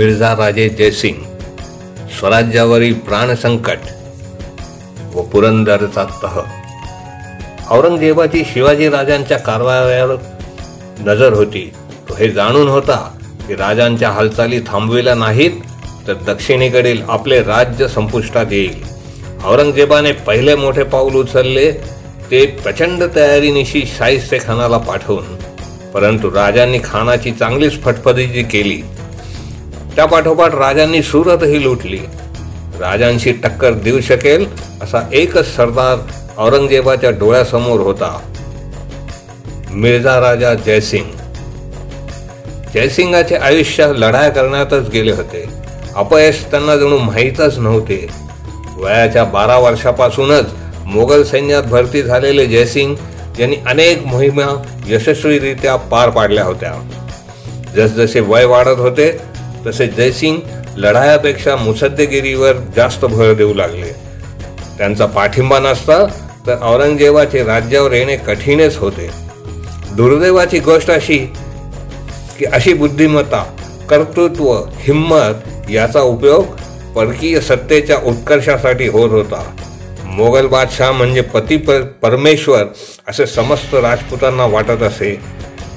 मिर्झा राजे जयसिंग स्वराज्यावरील प्राणसंकट व पुरंदरचा तह औरंगजेबाची शिवाजी राजांच्या कारवायावर नजर होती. तो हे जाणून होता की राजांच्या हालचाली थांबविल्या नाहीत तर दक्षिणेकडील आपले राज्य संपुष्टात येईल. औरंगजेबाने पहिले मोठे पाऊल उचलले ते प्रचंड तयारीनिशी शाहिस्ते खानाला पाठवून परंतु राजांनी खानाची चांगलीच फटफटीची केली. त्या पाठोपाठ राजांनी सुरतही लुटली. राजांशी टक्कर देऊ शकेल असा एकच सरदार औरंगजेबाच्या डोळ्यासमोर होता. मिर्झा राजा जयसिंग. जयसिंगाचे आयुष्य लढाया करण्यातच गेले होते. अपयश त्यांना जणू माहीतच नव्हते. वयाच्या बारा वर्षापासूनच मोगल सैन्यात भरती झालेले जयसिंग यांनी अनेक मोहिमा यशस्वीरित्या पार पाडल्या होत्या. जसजसे वय वाढत होते तसे जयसिंग लढायापेक्षा मुसद्देगिरीवर जास्त भर देऊ लागले. त्यांचा पाठिंबा नसता तर औरंगजेबाचे राज्यावर येणे कठीणच होते. दुर्दैवाची गोष्ट अशी की अशी बुद्धिमत्ता कर्तृत्व हिंमत याचा उपयोग परकीय सत्तेच्या उत्कर्षासाठी होत होता. मोगल बादशाह म्हणजे पती पर परमेश्वर असे समस्त राजपुतांना वाटत असे.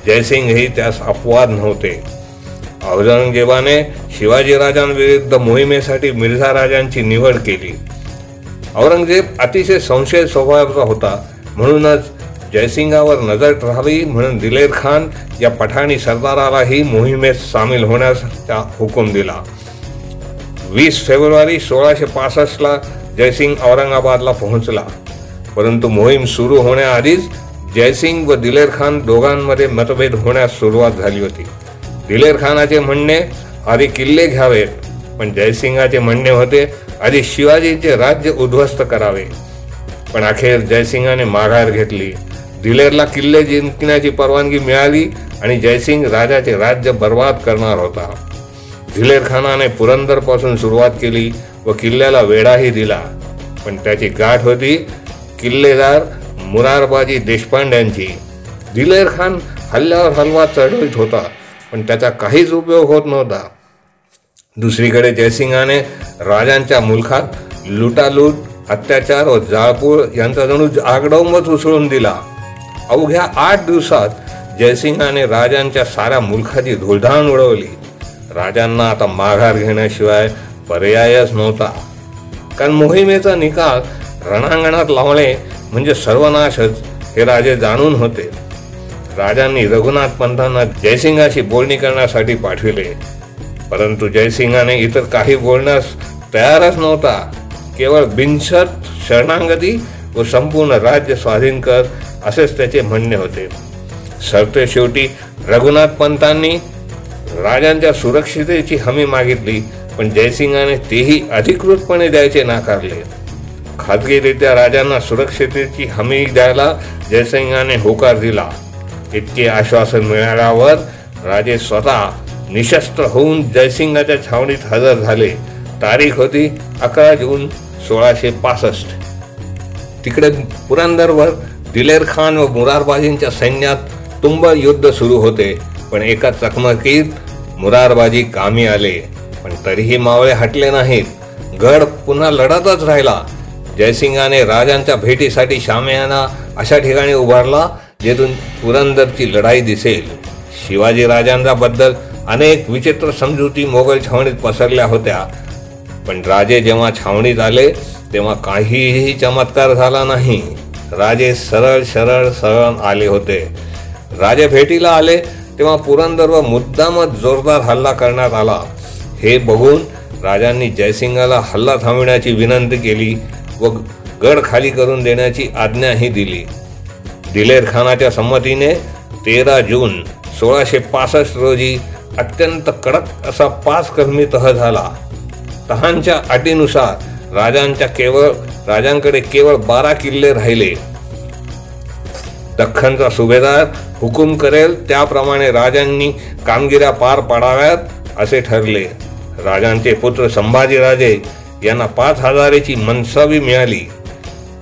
जयसिंग हे त्यास अपवाद नव्हते. औरंगजेबाने शिवाजीराजांविरुद्ध मोहिमेसाठी मिर्झा राजांची निवड केली. औरंगजेब अतिशय संशय स्वभावाचा होता. म्हणूनच जयसिंगावर नजर राहावी म्हणून दिलेर खान या पठाणी सरदारालाही मोहिमेत सामील होण्याचा हुकूम दिला. वीस फेब्रुवारी सोळाशे पासष्टला जयसिंग औरंगाबादला पोहोचला. परंतु मोहीम सुरू होण्याआधीच जयसिंग व दिलेर खान दोघांमध्ये मतभेद होण्यास सुरुवात झाली होती. दिलेर खानाचे म्हणणे आधी किल्ले घ्यावेत पण जयसिंगाचे म्हणणे होते आधी शिवाजीचे राज्य उद्ध्वस्त करावे. पण अखेर जयसिंगाने माघार घेतली. दिलेरला किल्ले जिंकण्याची परवानगी मिळाली आणि जयसिंग राजाचे राज्य बर्बाद करणार होता. दिलेर खानाने पुरंदरपासून सुरुवात केली व किल्ल्याला वेढाही दिला. पण त्याची गाठ होती किल्लेदार मुरारबाजी देशपांड्यांची. दिलेर खान हल्ल्यावर हलवा चढवीत होता. पण त्याचा काहीच उपयोग होत नव्हता. दुसरीकडे जयसिंगाने राजांच्या मुलखात लुटालूट अत्याचार व जाळपूळ यांचा जणू आगडोंबच उसळून दिला. अवघ्या आठ दिवसात जयसिंगाने राजांच्या साऱ्या मुलखाची धुळधाण उडवली. राजांना आता माघार घेण्याशिवाय पर्यायच नव्हता. कारण मोहिमेचा निकाल रणांगणात लावणे म्हणजे सर्वनाशच हे राजे जाणून होते. राजांनी रघुनाथ पंतांना जयसिंगाशी बोलणी करण्यासाठी पाठविले. परंतु जयसिंगाने इतर काही बोलण्यास तयारच नव्हता. केवळ बिनशर्त शरणांगती व संपूर्ण राज्य स्वाधीन कर असेच त्याचे म्हणणे होते. सरते शेवटी रघुनाथ पंतांनी राजांच्या सुरक्षितेची हमी मागितली पण जयसिंगाने तेही अधिकृतपणे द्यायचे नाकारले. खाजगीरित्या राजांना सुरक्षितेची हमी द्यायला जयसिंगाने होकार दिला. इतके आश्वासन मिळाल्यावर राजे स्वतः निशस्त्र होऊन जयसिंगाच्या छावणीत हजर झाले. तारीख होती अकरा जून सोळाशे पासष्ट. तिकडे पुरंदरवर दिलेर खान व मुरारबाजींच्या सैन्यात तुंब युद्ध सुरू होते पण एका चकमकीत मुरारबाजी कामी आले. पण तरीही मावळे हटले नाहीत. गड पुन्हा लढतच राहिला. जयसिंगाने राजांच्या भेटीसाठी शामियाना अशा ठिकाणी उभारला जेथून पुरंदरची लढाई दिसेल. शिवाजी राजांबद्दल अनेक विचित्र समजुती मोगल छावणीत पसरल्या होत्या. पण राजे जेव्हा छावणीत आले तेव्हा काहीही चमत्कार झाला नाही. राजे सरळ सरळ सरळ आले होते. राजे भेटीला आले तेव्हा पुरंदर मुद्दामच जोरदार हल्ला करण्यात आला. हे बघून राजांनी जयसिंगाला हल्ला थांबविण्याची विनंती केली व गड खाली करून देण्याची आज्ञाही दिली. दिलेर खानाच्या संमतीने तेरा जून सोळाशे पासष्ट रोजी अत्यंत कडक असा पाच कर्मी तह झाला. तहांच्या अटीनुसार राजांच्या केवळ राजांकडे केवळ बारा किल्ले राहिले. दख्खनचा सुभेदार हुकूम करेल त्याप्रमाणे राजांनी कामगिऱ्या पार पाडाव्यात असे ठरले. राजांचे पुत्र संभाजीराजे यांना पाच हजारेची मनसावी मिळाली.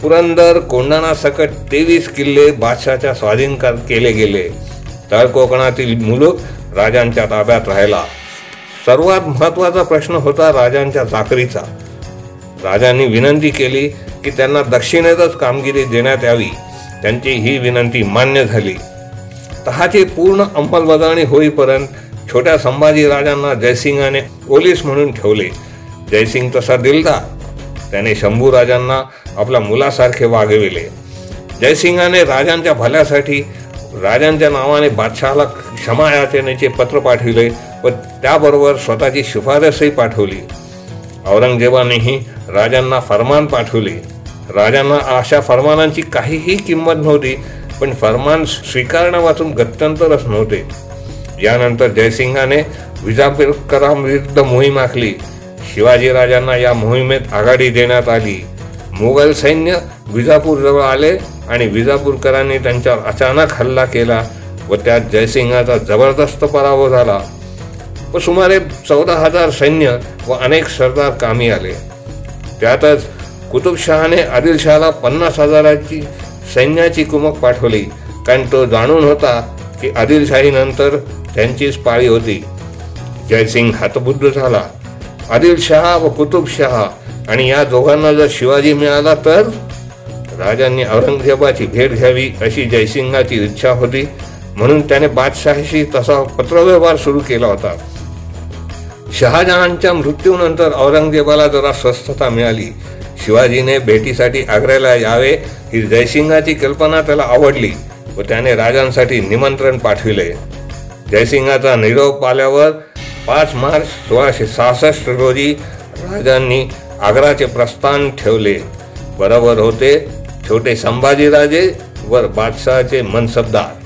पुरंदर कोंढाणा सकट तेवीस किल्ले बादशाच्या स्वाधीन केले गेले. तर कोकणातील मुलूक राजांच्या ताब्यात राहिला. सर्वात महत्त्वाचा प्रश्न होता राजांच्या चाकरीचा राजांनी विनंती केली की त्यांना दक्षिणेतच कामगिरी देण्यात यावी. त्यांची ही विनंती मान्य झाली. तहाची पूर्ण अंमलबजावणी होईपर्यंत छोट्या संभाजी राजांना जयसिंगाने पोलीस म्हणून ठेवले. जयसिंग तसा दिलदार. त्याने शंभू राजांना आपल्या मुलासारखे वागविले. जयसिंगाने राजांच्या भल्यासाठी राजांच्या नावाने बादशहाला क्षमा याचनेचे पत्र पाठविले व त्याबरोबर स्वतःची शिफारसही पाठवली. औरंगजेबानेही राजांना फरमान पाठवले. राजांना अशा फरमानांची काहीही किंमत नव्हती पण फरमान स्वीकारण्यापासून गत्यंतरच नव्हते. यानंतर जयसिंगाने विजापूरकरांविरुद्ध मोहीम आखली. शिवाजी राजांना या मोहिमेत आघाडी देण्यात आली. मुघल सैन्य विजापूरजवळ आले आणि विजापूरकरांनी त्यांच्यावर अचानक हल्ला केला व त्यात जयसिंगाचा जबरदस्त पराभव झाला. व सुमारे चौदा हजार सैन्य व अनेक सरदार कामी आले. त्यातच कुतुबशहाने आदिलशहाला पन्नास हजाराची सैन्याची कुमक पाठवली. कारण तो जाणून होता की आदिलशाहीनंतर त्यांचीच पाळी होती. जयसिंग हातबुद्ध झाला. आदिलशहा व कुतुबशहा आणि या दोघांना जर शिवाजी मिळाला तर राजांनी औरंगजेबाची भेट घ्यावी अशी जयसिंगाची इच्छा होती. म्हणून त्याने बादशाहीशी तसा पत्रव्यवहार सुरू केला होता. शहाजहानच्या मृत्यूनंतर औरंगजेबाला जरा स्वस्थता मिळाली. शिवाजीने भेटीसाठी आग्र्याला यावे ही जयसिंगाची कल्पना त्याला आवडली व त्याने राजांसाठी निमंत्रण पाठविले. जयसिंगाचा निरोप आल्यावर पाच मार्च सोळाशे सहासष्ट रोजी राजांनी आग्राचे प्रस्थान ठेवले. बरोबर होते छोटे संभाजीराजे वर बादशहाचे मनसबदार.